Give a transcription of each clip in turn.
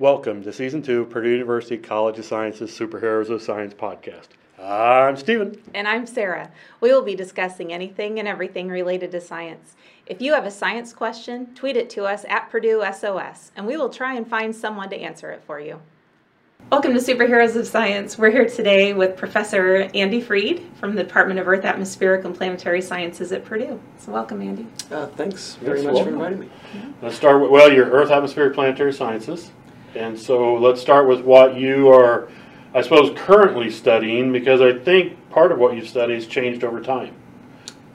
Welcome to Season 2 of Purdue University College of Sciences Superheroes of Science podcast. I'm Stephen. And I'm Sarah. We will be discussing anything and everything related to science. If you have a science question, tweet it to us at Purdue SOS, and we will try and find someone to answer it for you. Welcome to Superheroes of Science. We're here today with Professor Andy Freed from the Department of Earth, Atmospheric, and Planetary Sciences at Purdue. So, welcome, Andy. Uh, thanks very Yes, much welcome. for inviting me. Let's start with, well, your Earth, Atmospheric, Planetary Sciences. And so let's start with what you are, I suppose, currently studying, because I think part of what you study has changed over time.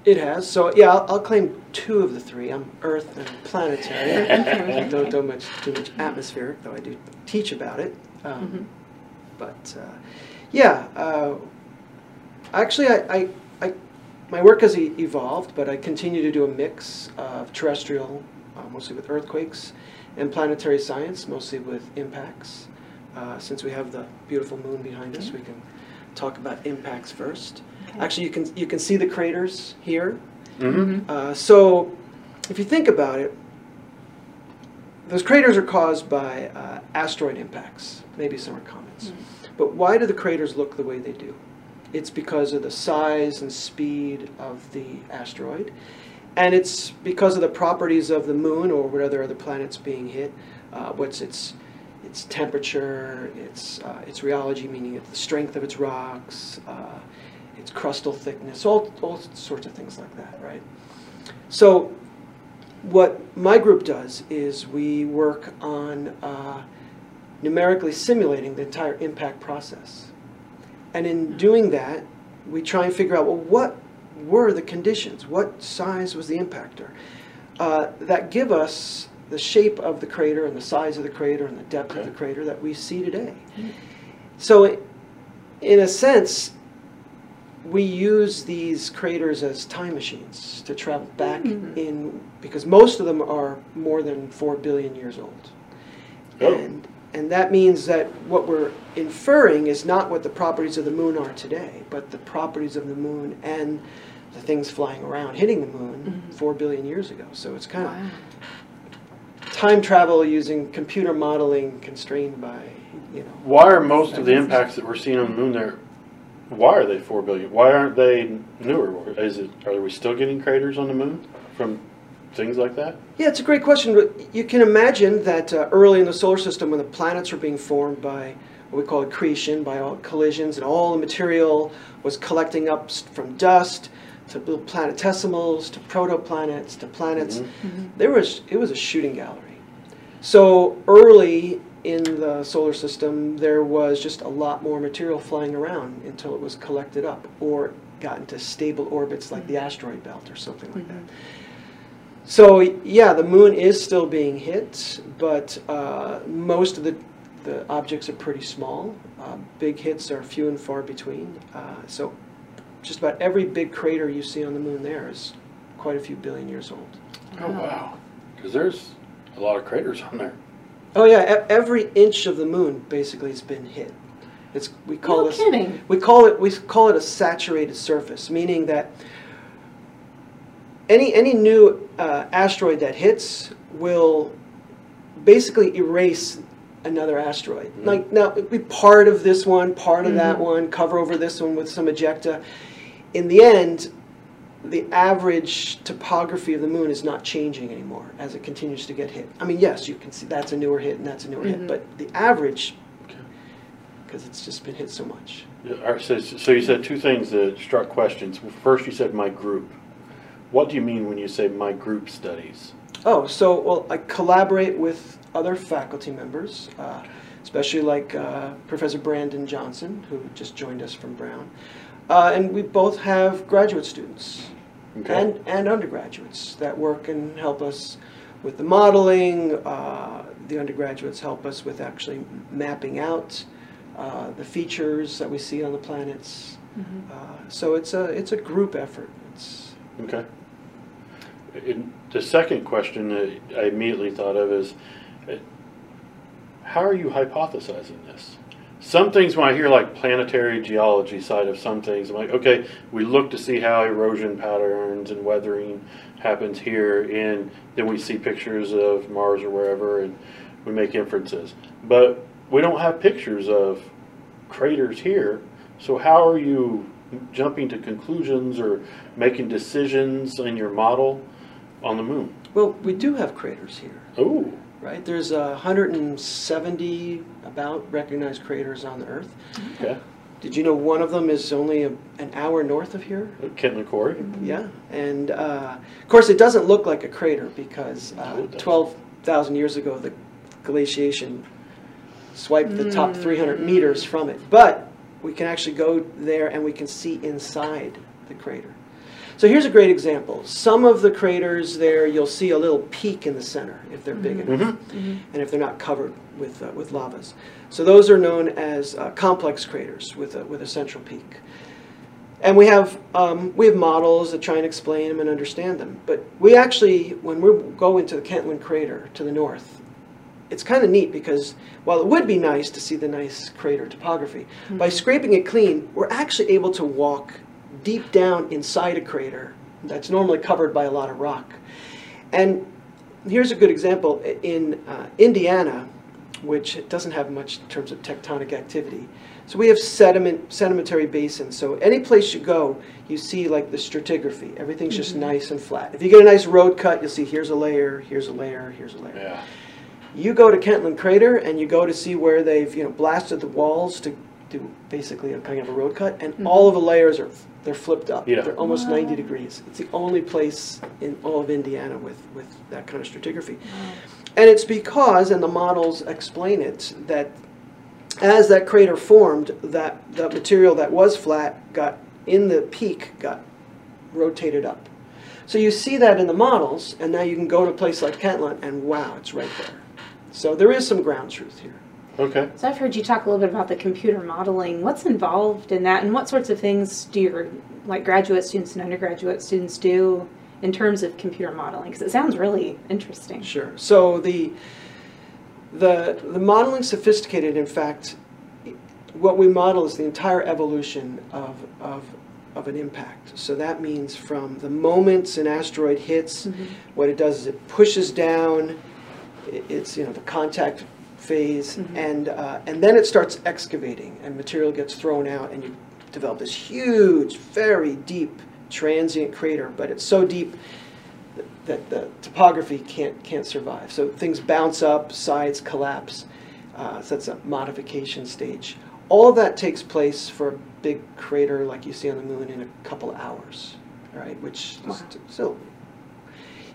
It has. So yeah, I'll, I'll claim two of the three. I'm Earth and planetary. I don't do much too much atmospheric, though I do teach about it. Um, But uh, yeah, uh, actually, I, I, I, my work has e- evolved, but I continue to do a mix of terrestrial, uh, mostly with earthquakes, and planetary science, mostly with impacts. Uh, since we have the beautiful moon behind us, we can talk about impacts first. Actually, you can you can see the craters here. Mm-hmm. Uh, so, if you think about it, those craters are caused by uh, asteroid impacts, maybe some are comets. But why do the craters look the way they do? It's because of the size and speed of the asteroid, and it's because of the properties of the moon or whatever other planets being hit. Uh, what's its its temperature, its uh, its rheology, meaning the strength of its rocks, uh, its crustal thickness, all all sorts of things like that, right? So, what my group does is we work on uh, numerically simulating the entire impact process. And in doing that, we try and figure out well, what were the conditions? What size was the impactor? Uh, that give us the shape of the crater and the size of the crater and the depth of the crater that we see today. So, in a sense, we use these craters as time machines to travel back Mhm. in because most of them are more than four billion years old. Oh. And and that means that what we're inferring is not what the properties of the moon are today, but the properties of the moon and the things flying around hitting the moon Mhm. four billion years ago. So it's kind Wow. of time travel using computer modeling constrained by you know Why are most of the impacts that we're seeing on the moon there, why are they 4 billion? Why aren't they newer? Is it, are we still getting craters on the moon from things like that? Yeah, it's a great question. But You can imagine that uh, early in the solar system, when the planets were being formed by what we call accretion, by all collisions, and all the material was collecting up from dust to little planetesimals to protoplanets to planets. Mhm. There was it was a shooting gallery. So early in the solar system, there was just a lot more material flying around until it was collected up or got into stable orbits like the asteroid belt or something like that. So yeah, the moon is still being hit, but uh, most of the the objects are pretty small. Uh, big hits are few and far between. Uh, so just about every big crater you see on the moon there is quite a few billion years old. Oh, wow. Because there's a lot of craters on there. Oh yeah, e- every inch of the moon basically has been hit. It's we call No this kidding. we call it we call it a saturated surface, meaning that any any new uh, asteroid that hits will basically erase another asteroid. Mhm. Like now, it'd be part of this one, part of that Mhm. one, cover over this one with some ejecta. In the end, the average topography of the moon is not changing anymore as it continues to get hit. I mean, yes, you can see that's a newer hit and that's a newer Mhm. hit, but the average, Okay. because it's just been hit so much. Yeah, so, so you said two things that struck questions. First, you said my group. What do you mean when you say my group studies? Oh, so well, I collaborate with other faculty members, uh, especially like uh, Professor Brandon Johnson, who just joined us from Brown, uh, and we both have graduate students Okay. and and undergraduates that work and help us with the modeling. Uh, the undergraduates help us with actually mapping out uh, the features that we see on the planets. Mhm. Uh, so it's a it's a group effort. It's Okay. And the second question that I immediately thought of is, uh, how are you hypothesizing this? Some things when I hear like planetary geology side of some things, I'm like, okay, we look to see how erosion patterns and weathering happens here, and then we see pictures of Mars or wherever, and we make inferences. But we don't have pictures of craters here, so how are you jumping to conclusions or making decisions in your model on the moon? Well, we do have craters here, Oh, right? There's uh, 170 about recognized craters on the Earth. okay. Did you know one of them is only a, an hour north of here? Kentland Quarry. Yeah, and uh, of course it doesn't look like a crater because uh, it doesn't. 12,000 years ago the glaciation swiped the top 300 meters from it. But we can actually go there and we can see inside the crater. So here's a great example. Some of the craters there, you'll see a little peak in the center if they're big enough, Mhm. and if they're not covered with uh, with lavas. So those are known as uh, complex craters with a with a central peak. And we have um, we have models that try and explain them and understand them. But we actually, when we go into the Kentland crater to the north, it's kind of neat because while it would be nice to see the nice crater topography, by scraping it clean, we're actually able to walk deep down inside a crater that's normally covered by a lot of rock. And here's a good example in uh, Indiana, which doesn't have much in terms of tectonic activity. So we have sediment, sedimentary basins. So any place you go, you see like the stratigraphy. Everything's just nice and flat. If you get a nice road cut, you'll see here's a layer, here's a layer, here's a layer. Yeah. You go to Kentland Crater and you go to see where they've you know blasted the walls to do basically a kind of a road cut, and all of the layers are they're flipped up. Yeah. They're almost Wow. 90 degrees. It's the only place in all of Indiana with with that kind of stratigraphy, and it's because and the models explain it that as that crater formed, that that material that was flat got in the peak got rotated up. So you see that in the models, and now you can go to a place like Kentland, and wow, it's right there. So there is some ground truth here. Okay. So I've heard you talk a little bit about the computer modeling. What's involved in that, and what sorts of things do your like graduate students and undergraduate students do in terms of computer modeling? Because it sounds really interesting. Sure. So the the the modeling sophisticated. In fact, what we model is the entire evolution of of of an impact. So that means from the moments an asteroid hits, mm-hmm. what it does is it pushes down. It's you know the contact phase, and uh, and then it starts excavating, and material gets thrown out, and you develop this huge, very deep transient crater. But it's so deep that the topography can't can't survive. So things bounce up, sides collapse. Uh, so that's a modification stage. All of that takes place for a big crater like you see on the moon in a couple hours, right? Which is Wow. still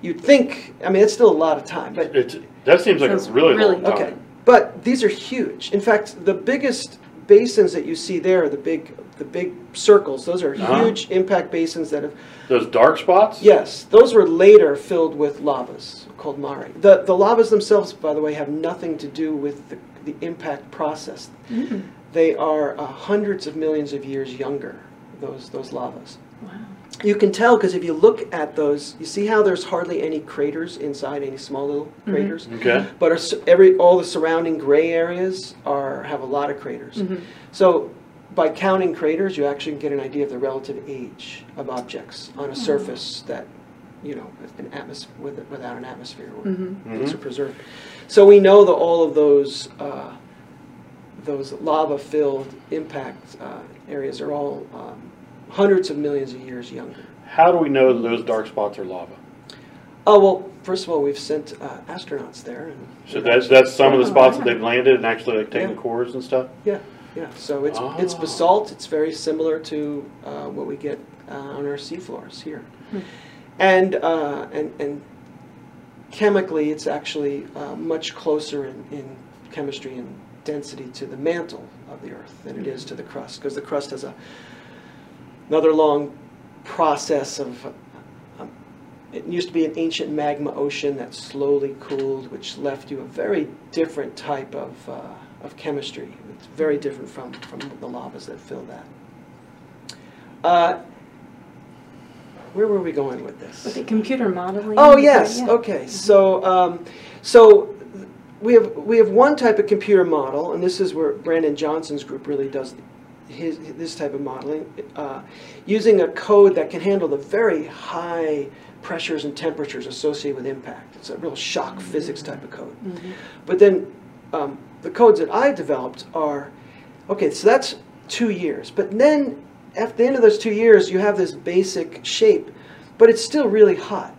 you'd think. I mean, it's still a lot of time, but It's, that seems like Sounds a really, really- long time. Okay, but these are huge. In fact, the biggest basins that you see there, the big, the big circles, those are Uh-huh. huge impact basins that have. Those dark spots? Yes, those were later filled with lavas called mare. The the lavas themselves, by the way, have nothing to do with the the impact process. Mm. They are uh, hundreds of millions of years younger. Those those lavas. Wow. You can tell because if you look at those, you see how there's hardly any craters inside, any small little craters. Okay. But are, every all the surrounding gray areas are have a lot of craters. Mhm. So by counting craters, you actually get an idea of the relative age of objects on a surface that, you know, an atmos- with, without an atmosphere where Mhm. things are preserved. So we know that all of those uh, those lava-filled impact uh, areas are all um, hundreds of millions of years younger. How do we know that those dark spots are lava? Oh well, first of all, we've sent uh, astronauts there, and So that's, that's some of the Oh, spots that they've landed and actually like taken Yeah. cores and stuff? Yeah, yeah. So it's it's Oh. basalt. It's very similar to uh, what we get uh, on our seafloors here, Hmm. and uh, and and chemically, it's actually uh, much closer in, in chemistry and density to the mantle of the Earth than it is to the crust, because the crust has a another long process of. Um, it used to be an ancient magma ocean that slowly cooled, which left you a very different type of, uh, of chemistry. It's very different from, from the lavas that fill that. Uh, where were we going with this? With the computer modeling. Oh yes. yeah. Okay. So um, so we have we have one type of computer model, and this is where Brandon Johnson's group really does his this type of modeling, uh, using a code that can handle the very high pressures and temperatures associated with impact. It's a real shock physics type of code. But then um, the codes that I developed are okay, so that's two years. But then at the end of those two years, you have this basic shape, but it's still really hot.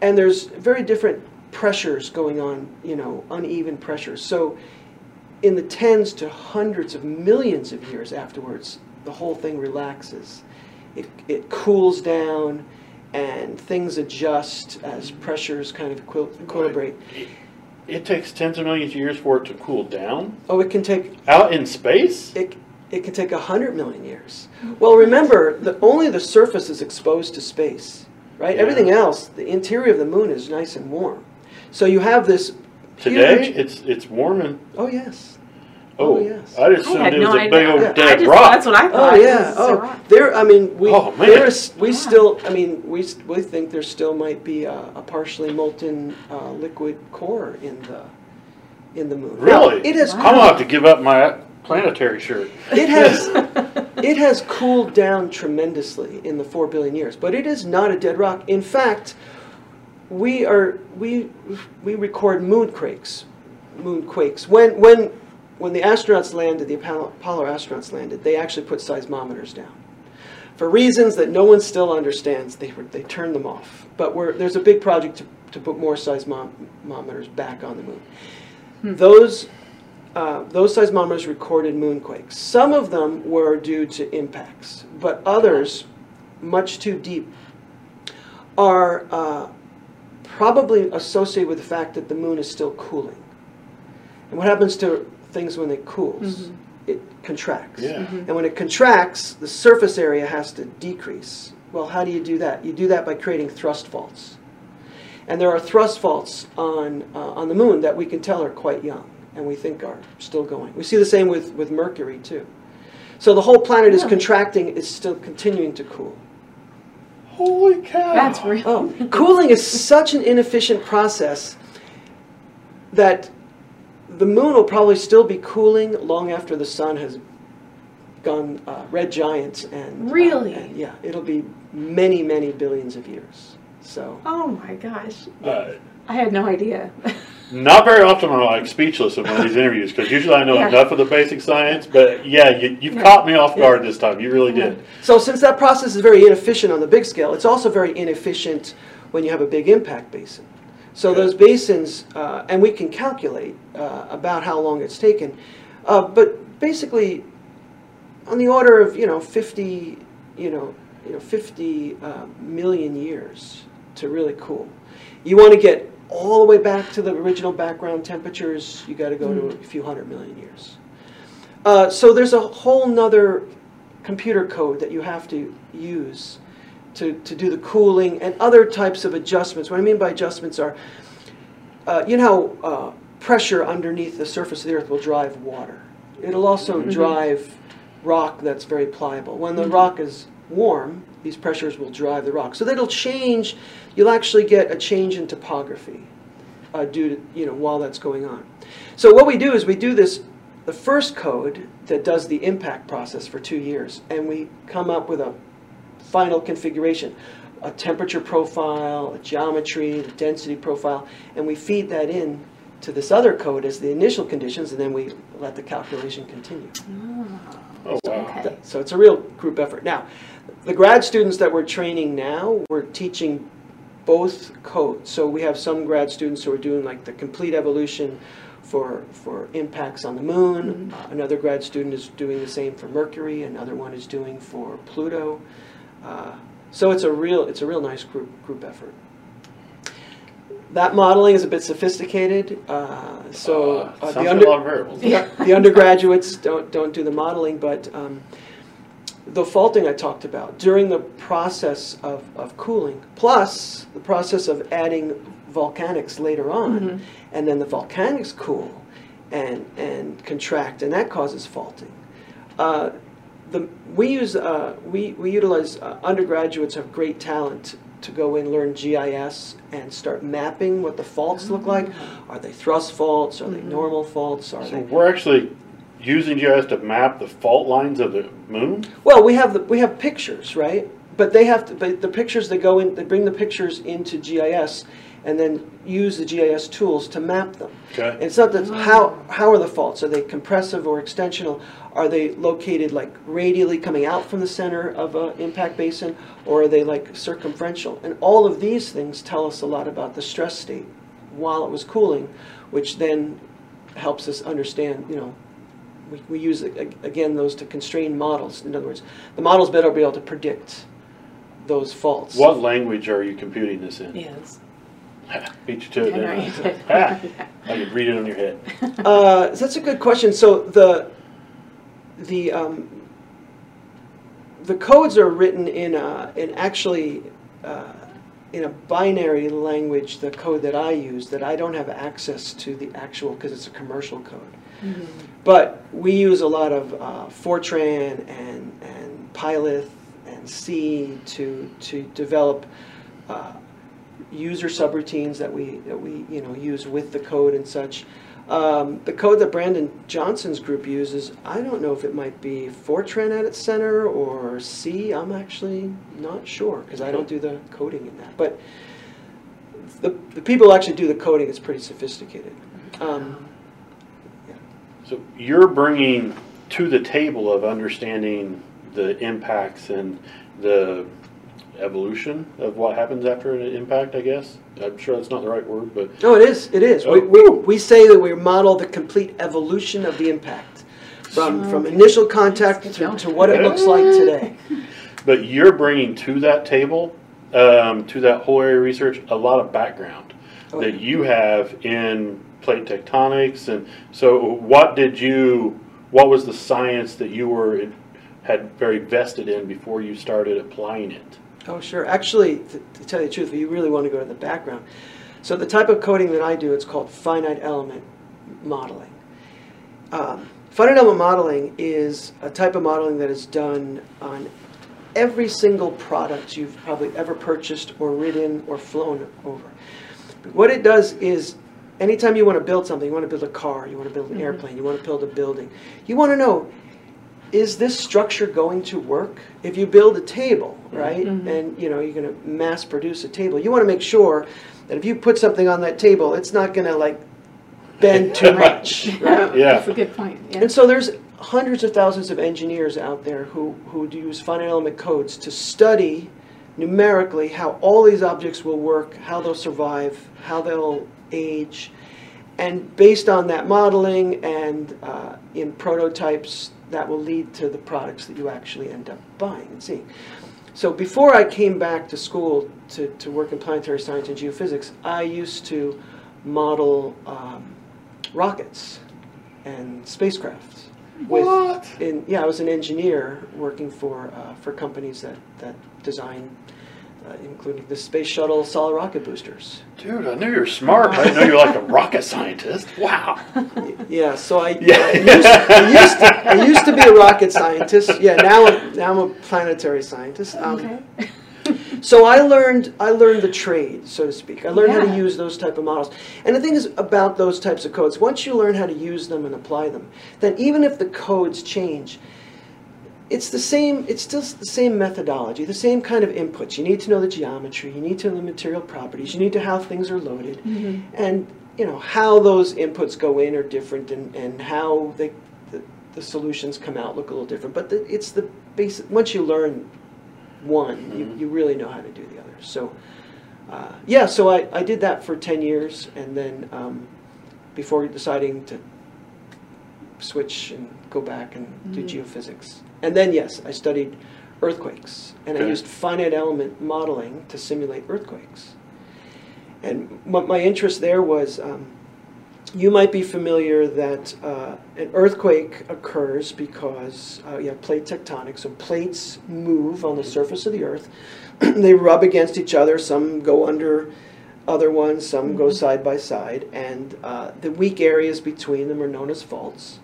And there's very different pressures going on, you know, uneven pressures. So in the tens to hundreds of millions of years afterwards, the whole thing relaxes. It, it cools down and things adjust as pressures kind of equilibrate. It- It takes tens of millions of years for it to cool down Oh, it can take out in space. it, it can take a hundred million years. Well, remember that only the surface is exposed to space, right? Yeah. Everything else, the interior of the moon is nice and warm. So you have this Today, huge- it's it's warming. Oh yes. Oh, Oh, yes. I just assumed had it was no a idea. big old Yeah. Dead just, rock. That's what I thought. Oh yeah. Oh, rock. there. I mean, we Oh, man. there's we Yeah. still. I mean, we we think there still might be a, a partially molten uh, liquid core in the in the moon. Now, Really? it has I'm gonna have to give up my planetary shirt. it has it has cooled down tremendously in the four billion years, but it is not a dead rock. In fact, we are we we record moon quakes, moon quakes When when when the astronauts landed, the Apollo, astronauts landed, they actually put seismometers down. For reasons that no one still understands, they were, they turned them off. But we're, there's a big project to, to put more seismometers back on the moon. Those uh, those seismometers recorded moonquakes. Some of them were due to impacts, but others, much too deep, are uh, probably associated with the fact that the moon is still cooling. And what happens to things when it cools? It contracts. Yeah. And when it contracts, the surface area has to decrease. Well, how do you do that? You do that by creating thrust faults. And there are thrust faults on, uh, on the moon that we can tell are quite young and we think are still going. We see the same with, with Mercury, too. So the whole planet is contracting, it's still continuing to cool. Holy cow! That's real. Oh, cooling is such an inefficient process that the moon will probably still be cooling long after the sun has gone uh, red giant and uh, Really? and yeah, it'll be many many billions of years. So Oh my gosh. Uh, I had no idea. Not very often I'm I like speechless in one of these interviews because usually I know Yeah. enough of the basic science. But yeah, you, you've Yeah. caught me off guard this time. You really did. so since that process is very inefficient on the big scale, it's also very inefficient when you have a big impact basin. So those basins, uh, and we can calculate uh, about how long it's taken, uh, but basically, on the order of you know 50, you know, you know 50 uh, million years to really cool. You want to get all the way back to the original background temperatures. You got to go to a few hundred million years. Uh, so there's a whole nother computer code that you have to use to, to do the cooling and other types of adjustments. What I mean by adjustments are, uh, you know, how uh, pressure underneath the surface of the Earth will drive water. It'll also drive rock that's very pliable. When the rock is warm, these pressures will drive the rock. So that'll change. You'll actually get a change in topography uh, due to you know while that's going on. So what we do is we do this the first code that does the impact process for two years, and we come up with a final configuration, a temperature profile, a geometry, a density profile, and we feed that in to this other code as the initial conditions, and then we let the calculation continue. Oh wow! Okay. So it's a real group effort. Now, the grad students that we're training now, we're teaching both codes. So we have some grad students who are doing like the complete evolution for, for impacts on the moon. Uh, another grad student is doing the same for Mercury. Another one is doing for Pluto. Uh, so it's a real it's a real nice group group effort. That modeling is a bit sophisticated. Uh, so Uh, uh, the under, a lot of variables. the, the undergraduates don't don't do the modeling, but um, the faulting I talked about during the process of, of cooling, plus the process of adding volcanics later on, and then the volcanics cool and and contract, and that causes faulting. Uh, the, we use uh, we, we utilize uh, undergraduates have great talent to go in learn GIS and start mapping what the faults look like. Are they thrust faults? Are they normal faults? Are So they we're actually using GIS to map the fault lines of the moon. Well, we have the, we have pictures, right? but they have to, but the pictures, they go in, they bring the pictures into GIS and then use the GIS tools to map them. And Okay, it's not that, how, how are the faults? Are they compressive or extensional? Are they located like radially coming out from the center of an impact basin? Or are they like circumferential? And all of these things tell us a lot about the stress state while it was cooling, which then helps us understand, you know, we, we use, again, those to constrain models. In other words, the models better be able to predict those faults. what language are you computing this in? Yes. Beat you to it, I didn't I? Ah, I could read it on your head. Uh, that's a good question. So the the um, the codes are written in a, in actually uh, in a binary language. The code that I use that I don't have access to the actual because it's a commercial code. But we use a lot of uh, Fortran and and Pylith and C to to develop. Uh, user subroutines that we that we you know use with the code and such. Um, the code that Brandon Johnson's group uses, I don't know if it might be Fortran at its center or C. I'm actually not sure because I don't do the coding in that. But the, the people who actually do the coding is pretty sophisticated. Um, So you're bringing to the table of understanding the impacts and the evolution of what happens after an impact, I guess. I'm sure that's not the right word, but no, it is. It is. We, Oh. we, we say that we model the complete evolution of the impact from, from initial contact to, to what it looks like today. but you're bringing to that table, um, to that whole area of research, a lot of background Oh, that you have in plate tectonics, and so what did you? What was the science that you were had very vested in before you started applying it? Oh, sure. Actually, to, to tell you the truth, if you really want to go to the background, so the type of coding that I do, it's called finite element modeling. Um, finite element modeling is a type of modeling that is done on every single product you've probably ever purchased or ridden or flown over. What it does is, anytime you want to build something, you want to build a car, you want to build an airplane, you want to build a building, you want to know is this structure going to work? If you build a table, right, and you know you're going to mass produce a table, you want to make sure that if you put something on that table, it's not going to like bend too much. right? Yeah. That's a good point. Yeah. And so there's hundreds of thousands of engineers out there who, who do use finite element codes to study numerically how all these objects will work, how they'll survive, how they'll age. And based on that modeling and uh, in prototypes, that will lead to the products that you actually end up buying and seeing. So before I came back to school to, to work in planetary science and geophysics, I used to model um, rockets and spacecraft. With, What? In, yeah, I was an engineer working for, uh, for companies that, that design, uh, including the space shuttle solid rocket boosters. Dude, I knew you were smart. I didn't know you were like a rocket scientist. Wow. Yeah, so I, Yeah. I, used, I, used to, I used to be a rocket scientist. Yeah, now I'm, now I'm a planetary scientist. Um, okay. So I learned I learned the trade, so to speak. I learned how to use those type of models. And the thing is about those types of codes, once you learn how to use them and apply them, then even if the codes change, it's the same it's still the same methodology, the same kind of inputs. You need to know the geometry, you need to know the material properties, you need to how things are loaded. And you know, how those inputs go in are different and, and how they the, the solutions come out look a little different. But the, it's the basic once you learn one, you, you really know how to do the other. So, uh, yeah, so I, I did that for 10 years, and then um, before deciding to switch and go back and do geophysics. And then, yes, I studied earthquakes, and I used finite element modeling to simulate earthquakes. And what my interest there was um, you might be familiar that uh, an earthquake occurs because uh, you have plate tectonics. So plates move on the surface of the earth. they rub against each other. Some go under other ones. Some go side by side. And uh, the weak areas between them are known as faults.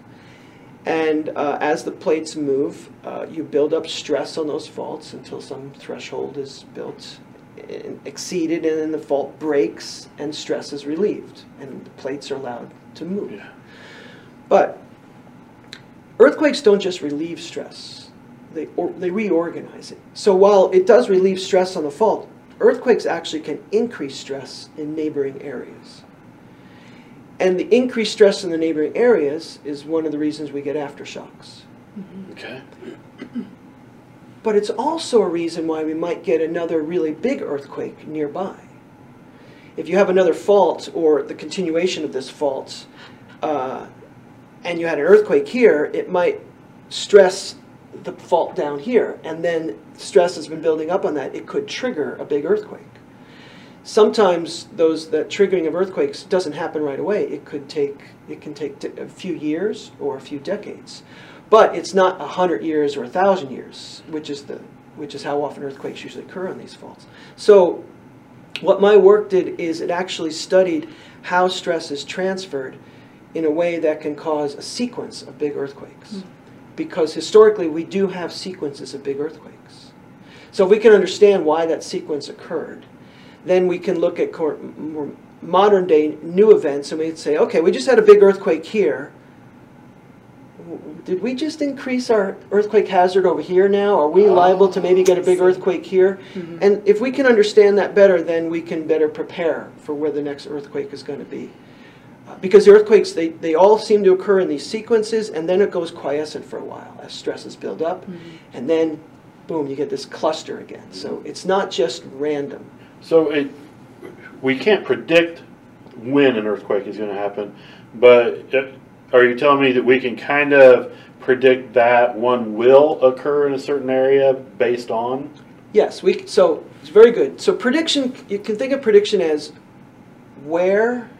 And uh, as the plates move, uh, you build up stress on those faults until some threshold is built and exceeded, and then the fault breaks and stress is relieved, and the plates are allowed to move. Yeah. But earthquakes don't just relieve stress; they, or, they reorganize it. So while it does relieve stress on the fault, earthquakes actually can increase stress in neighboring areas. And the increased stress in the neighboring areas is one of the reasons we get aftershocks. Okay. But it's also a reason why we might get another really big earthquake nearby. If you have another fault or the continuation of this fault, uh, and you had an earthquake here, it might stress the fault down here, and then stress has been building up on that. It could trigger a big earthquake. Sometimes those that triggering of earthquakes doesn't happen right away. It could take it can take a few years or a few decades, but it's not a hundred years or a thousand years, which is the which is how often earthquakes usually occur on these faults. So, what my work did is it actually studied how stress is transferred in a way that can cause a sequence of big earthquakes. Hmm. Because historically, we do have sequences of big earthquakes. So, if we can understand why that sequence occurred, then we can look at more modern day new events and we'd say, okay, we just had a big earthquake here. Did we just increase our earthquake hazard over here now? Are we ah, liable to maybe get a big earthquake here? Mm-hmm. And if we can understand that better, then we can better prepare for where the next earthquake is going to be. Uh, Because the earthquakes, they, they all seem to occur in these sequences, and then it goes quiescent for a while as stresses build up, mm-hmm. and then, boom, you get this cluster again. So mm-hmm. it's not just random. So it, we can't predict when an earthquake is going to happen, but uh, are you telling me that we can kind of predict that one will occur in a certain area based on? Yes, we, so, it's very good. So prediction, you can think of prediction as where,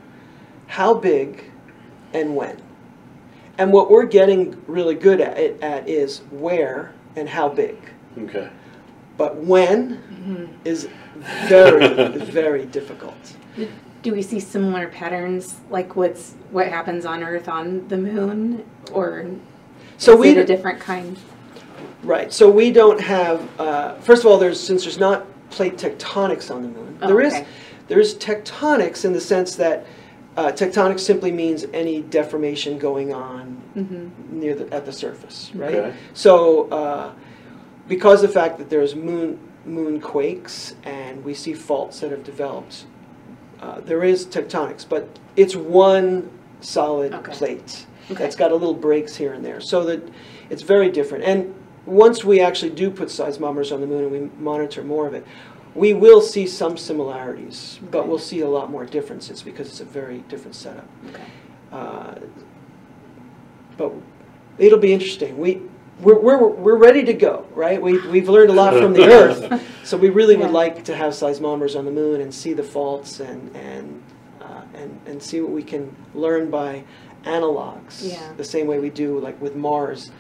how big, and when. And what we're getting really good at, at is where and how big. Okay. But when is very, very difficult. Do we see similar patterns like what's what happens on Earth on the moon, or So is we, it a different kind? right, so we don't have, uh, first of all, there's, since there's not plate tectonics on the moon, Oh, there is, okay. there is tectonics in the sense that uh, tectonics simply means any deformation going on Mm-hmm. near the, at the surface, right? Okay. So, uh, because of the fact that there's moon moon quakes and we see faults that have developed, uh, there is tectonics, but it's one solid Okay. plate Okay. that's got a little breaks here and there, so that it's very different. And once we actually do put seismometers on the moon and we monitor more of it, we will see some similarities, but we'll see a lot more differences because it's a very different setup. Okay. Uh, but it'll be interesting. We we're, we're, we're ready to go, right? We, we've learned a lot from the Earth, so we really would Yeah. like to have seismometers on the moon and see the faults and and uh, and and see what we can learn by analogs. Yeah. The same way we do like with Mars.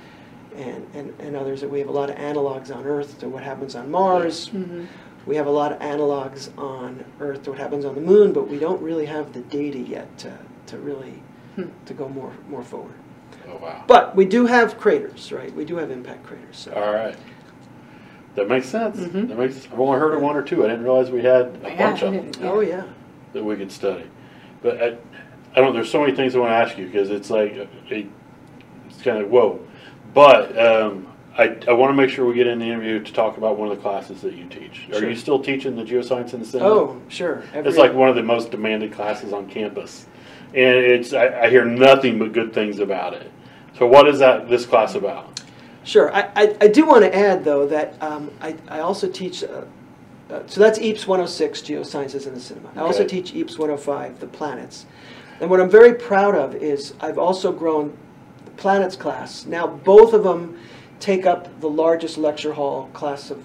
And, and, and others that we have a lot of analogs on Earth to what happens on Mars. Mm-hmm. We have a lot of analogs on Earth to what happens on the moon, but we don't really have the data yet to, to really Hmm. to go more more forward. Oh wow. But we do have craters, right? We do have impact craters. So. All right. That makes sense. Mhm. That makes. I've only heard of one or two. I didn't realize we had a Yeah, bunch of them didn't- Oh yeah. that we could study. But I, I don't. There's so many things I want to ask you because it's like a, a- it's kind of whoa. But um, I, I want to make sure we get in the interview to talk about one of the classes that you teach. Are you still teaching the geoscience in the cinema? Oh sure. Every- It's like one of the most demanded classes on campus, and it's I, I hear nothing but good things about it. So what is that this class about? Sure. I, I, I do want to add though that um, I, I also teach. Uh, uh, so that's EAPS 106, Geosciences in the Cinema. I also teach EAPS 105, the planets. And what I'm very proud of is I've also grown the planets class. Now both of them take up the largest lecture hall class of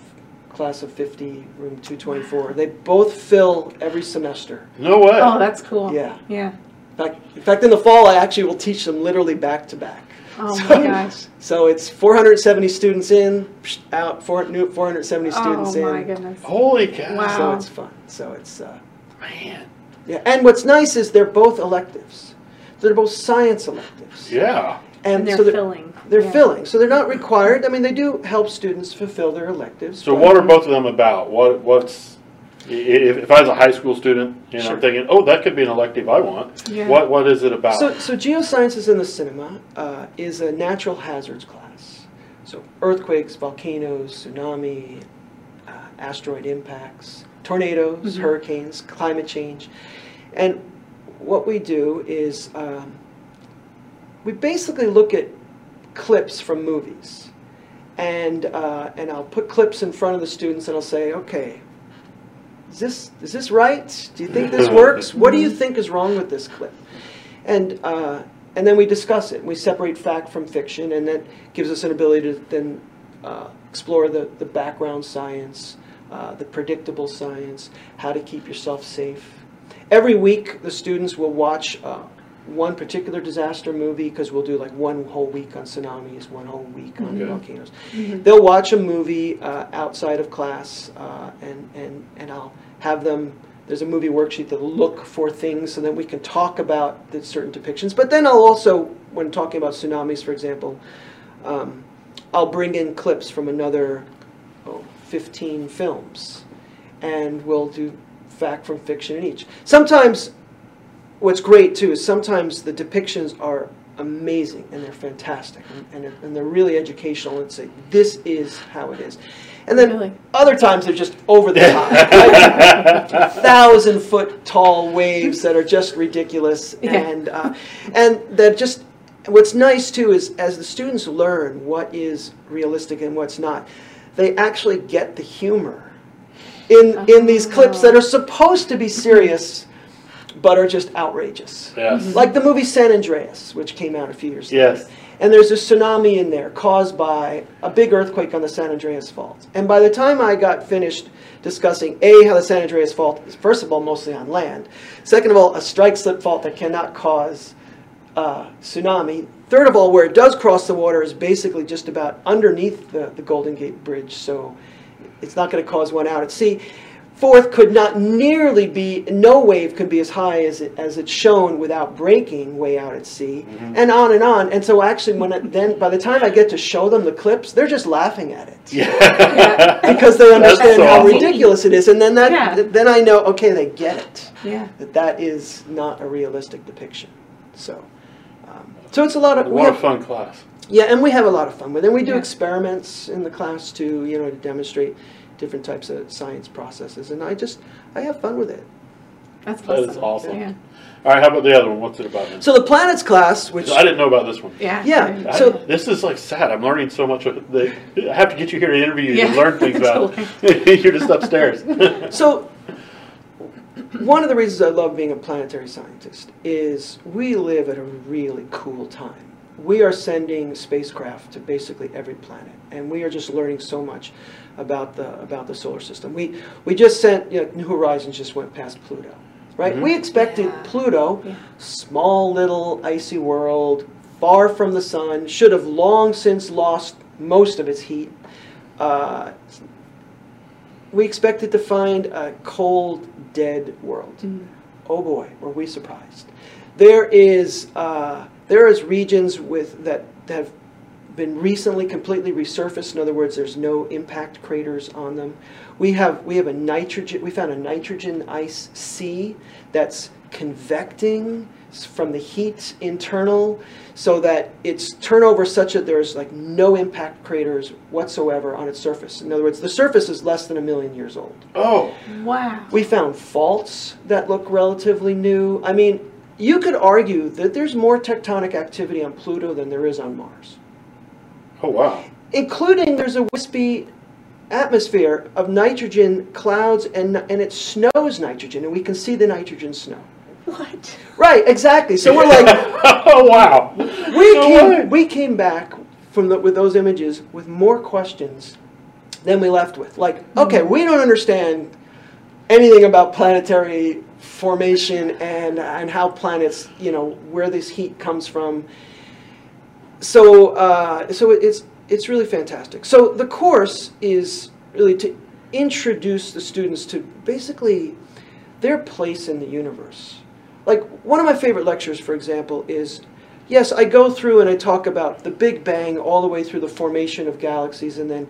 class of 50, room 224. They both fill every semester. No way. Oh, that's cool. Yeah. Yeah. In fact, in fact, in the fall, I actually will teach them literally back to back. Oh So- my gosh. So it's 470 students in, out, four, new 470 students in. Oh in. my goodness. Holy cow! Wow. So it's fun. So it's, uh, Man. yeah. And what's nice is they're both electives. They're both science electives. Yeah. And they're so they're, filling. they're Yeah. filling. So they're not required. I mean, they do help students fulfill their electives. So what are both of them about? What what's i- if, if I was a high school student and Sure. I'm thinking, oh, that could be an elective I want. Yeah. What what is it about? So, so geosciences in the cinema uh, is a natural hazards class. So earthquakes, volcanoes, tsunami, uh, asteroid impacts, tornadoes, Mhm. hurricanes, climate change. And what we do is um, we basically look at clips from movies. And, uh, and I'll put clips in front of the students and I'll say, okay, is this, is this right? Do you think this works? What do you think is wrong with this clip? And, uh, and then we discuss it. We separate fact from fiction, and that gives us an ability to then uh, explore the, the background science, uh, the predictable science, how to keep yourself safe. Every week, the students will watch uh, one particular disaster movie because we'll do like one whole week on tsunamis, one whole week on Okay. volcanoes. They'll watch a movie uh, outside of class, uh, and, and, and I'll have them. There's a movie worksheet that'll look for things so that we can talk about the certain depictions. But then I'll also, when talking about tsunamis, for example, um, I'll bring in clips from another oh, 15 films, and we'll do fact from fiction in each. Sometimes, what's great too is sometimes the depictions are amazing and they're fantastic and, and, they're, and they're really educational and say this is how it is. And then Really? other times they're just over the top. thousand foot tall waves that are just ridiculous Yeah. and uh, and that just what's nice too is as the students learn what is realistic and what's not they actually get the humor in in these clips that are supposed to be serious but are just outrageous Yes. like the movie San Andreas which came out a few years ago. Yes. later and there's a tsunami in there caused by a big earthquake on the San Andreas Fault. And by the time I got finished discussing A, how the San Andreas Fault is, first of all, mostly on land, second of all, a strike slip fault that cannot cause uh, tsunami, third of all, where it does cross the water is basically just about underneath the, the Golden Gate Bridge, so it's not going to cause one out at sea. Fourth, could not nearly be, no wave could be as high as it, as it's shown without breaking way out at sea, and on and on. And so actually, when it, then by the time I get to show them the clips, they're just laughing at it Yeah. because they understand how awesome. ridiculous it is. And then that, Yeah. then I know, okay, they get it Yeah. that that is not a realistic depiction. So, um, so it's a lot of we What a have, fun class. yeah, and we have a lot of fun with it. And we do Yeah. experiments in the class too, you know, to demonstrate different types of science processes. And I just I have fun with it. That's awesome. is awesome. Yeah. All right, how about the other one? What's it about? then? So the planets class, which I didn't know about this one. Yeah. Yeah, I- So- this is like sad. I'm learning so much. of- They, I have to get you here to interview you Yeah. to learn things about. it. You're just upstairs. So, one of the reasons I love being a planetary scientist is we live at a really cool time. We are sending spacecraft to basically every planet, and we are just learning so much about the about the solar system. We we just sent you know, New Horizons just went past Pluto, right? We expected Yeah. Pluto, Yeah. small little icy world, far from the sun, should have long since lost most of its heat. Uh, we expected to find a cold, dead world. Oh boy, were we surprised! There is uh, there is regions with that, that have been recently completely resurfaced. In other words, there's no impact craters on them. We have we have a nitrogen. We found a nitrogen ice sea that's convecting from the heat internal, so that its turnover such that there's like no impact craters whatsoever on its surface. In other words, the surface is less than a million years old. oh, Wow. We found faults that look relatively new. I mean, you could argue that there's more tectonic activity on Pluto than there is on Mars, oh wow. including there's a wispy atmosphere of nitrogen clouds and, and it snows nitrogen, and we can see the nitrogen snow. What? Right, exactly. So we're like, oh wow. we No way. came, we came back from the, with those images with more questions than we left with. Like, okay, we don't understand anything about planetary formation and and how planets, you know, where this heat comes from. So uh, so it's it's really fantastic. So the course is really to introduce the students to basically their place in the universe. Like one of my favorite lectures, for example, is yes, I go through and I talk about the Big Bang all the way through the formation of galaxies, and then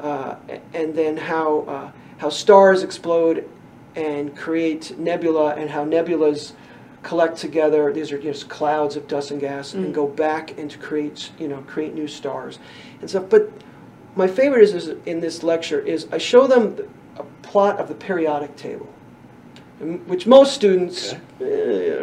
uh, and then how uh, how stars explode and create nebula, and how nebulas collect together. These are just clouds of dust and gas, Mm. and go back and to create you know create new stars and stuff. But my favorite is, is in this lecture is I show them a plot of the periodic table, which most students, eh,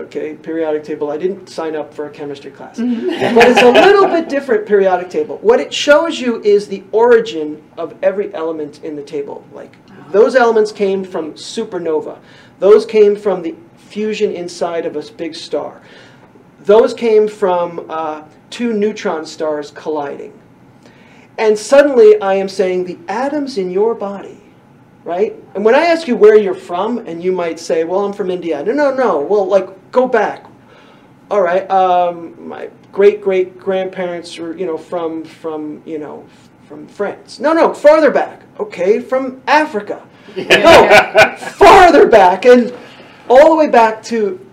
okay, periodic table. I didn't sign up for a chemistry class, but it's a little bit different periodic table. What it shows you is the origin of every element in the table. Like those elements came from supernova. Those came from the fusion inside of a big star. Those came from uh, two neutron stars colliding. And suddenly I am saying the atoms in your body, right? And when I ask you where you're from, and you might say, well, I'm from India. No, no, no. Well, like, go back. All right. Um, my great great grandparents were, you know, from, from, you know, from France. No, no, farther back. Okay, from Africa. No, farther back. And all the way back to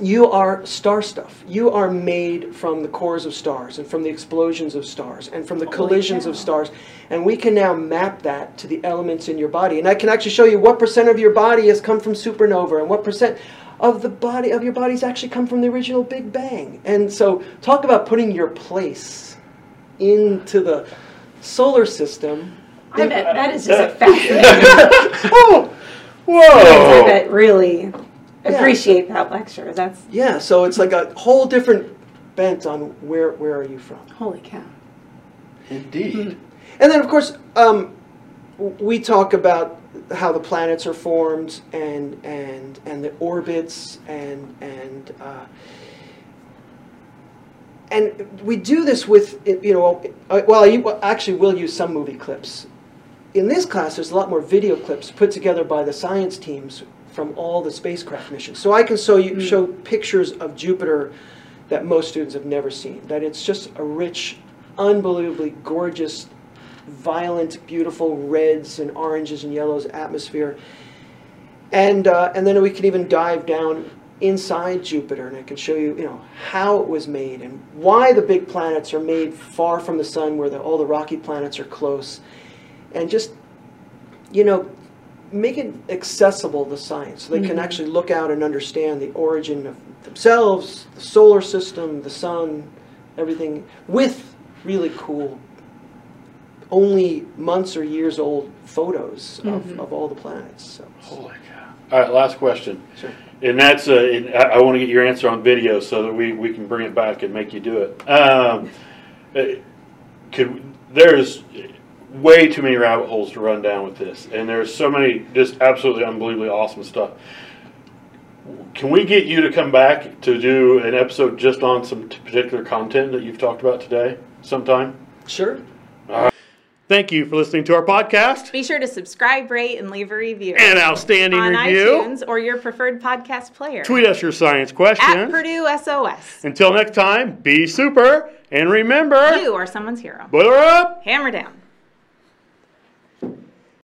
you are star stuff. You are made from the cores of stars and from the explosions of stars and from the collisions of stars. And we can now map that to the elements in your body. And I can actually show you what percent of your body has come from supernova and what percent of the body of your body's actually come from the original Big Bang. And so talk about putting your place into the solar system. I bet that is just a fascinating. Oh, I Whoa! bet really appreciate that lecture. That's yeah, so it's like a whole different bent on where where are you from. holy cow. Indeed. And then, of course, um, we talk about how the planets are formed and and and the orbits and and uh, and we do this with you know uh, well I well, actually will use some movie clips. In this class, there's a lot more video clips put together by the science teams from all the spacecraft missions. So I can show you show pictures of Jupiter that most students have never seen. That it's just a rich, unbelievably gorgeous violent, beautiful reds and oranges and yellows atmosphere. And, uh, and then we can even dive down inside Jupiter and I can show you, you know, how it was made and why the big planets are made far from the sun where the, all the rocky planets are close. And just, you know, make it accessible to science so they can actually look out and understand the origin of themselves, the solar system, the sun, everything with really cool only months or years old photos of, of all the planets. So. Holy cow. All right, last question. Sure. And that's, uh, and I, I want to get your answer on video so that we, we can bring it back and make you do it. Um, uh, could, there's way too many rabbit holes to run down with this. And there's so many just absolutely unbelievably awesome stuff. Can we get you to come back to do an episode just on some t- particular content that you've talked about today sometime? Sure. Thank you for listening to our podcast. Be sure to subscribe, rate, and leave a review An outstanding on review. iTunes or your preferred podcast player. Tweet us your science at. Purdue SOS. Until next time, be super and remember, You are someone's hero. boiler up. Hammer down.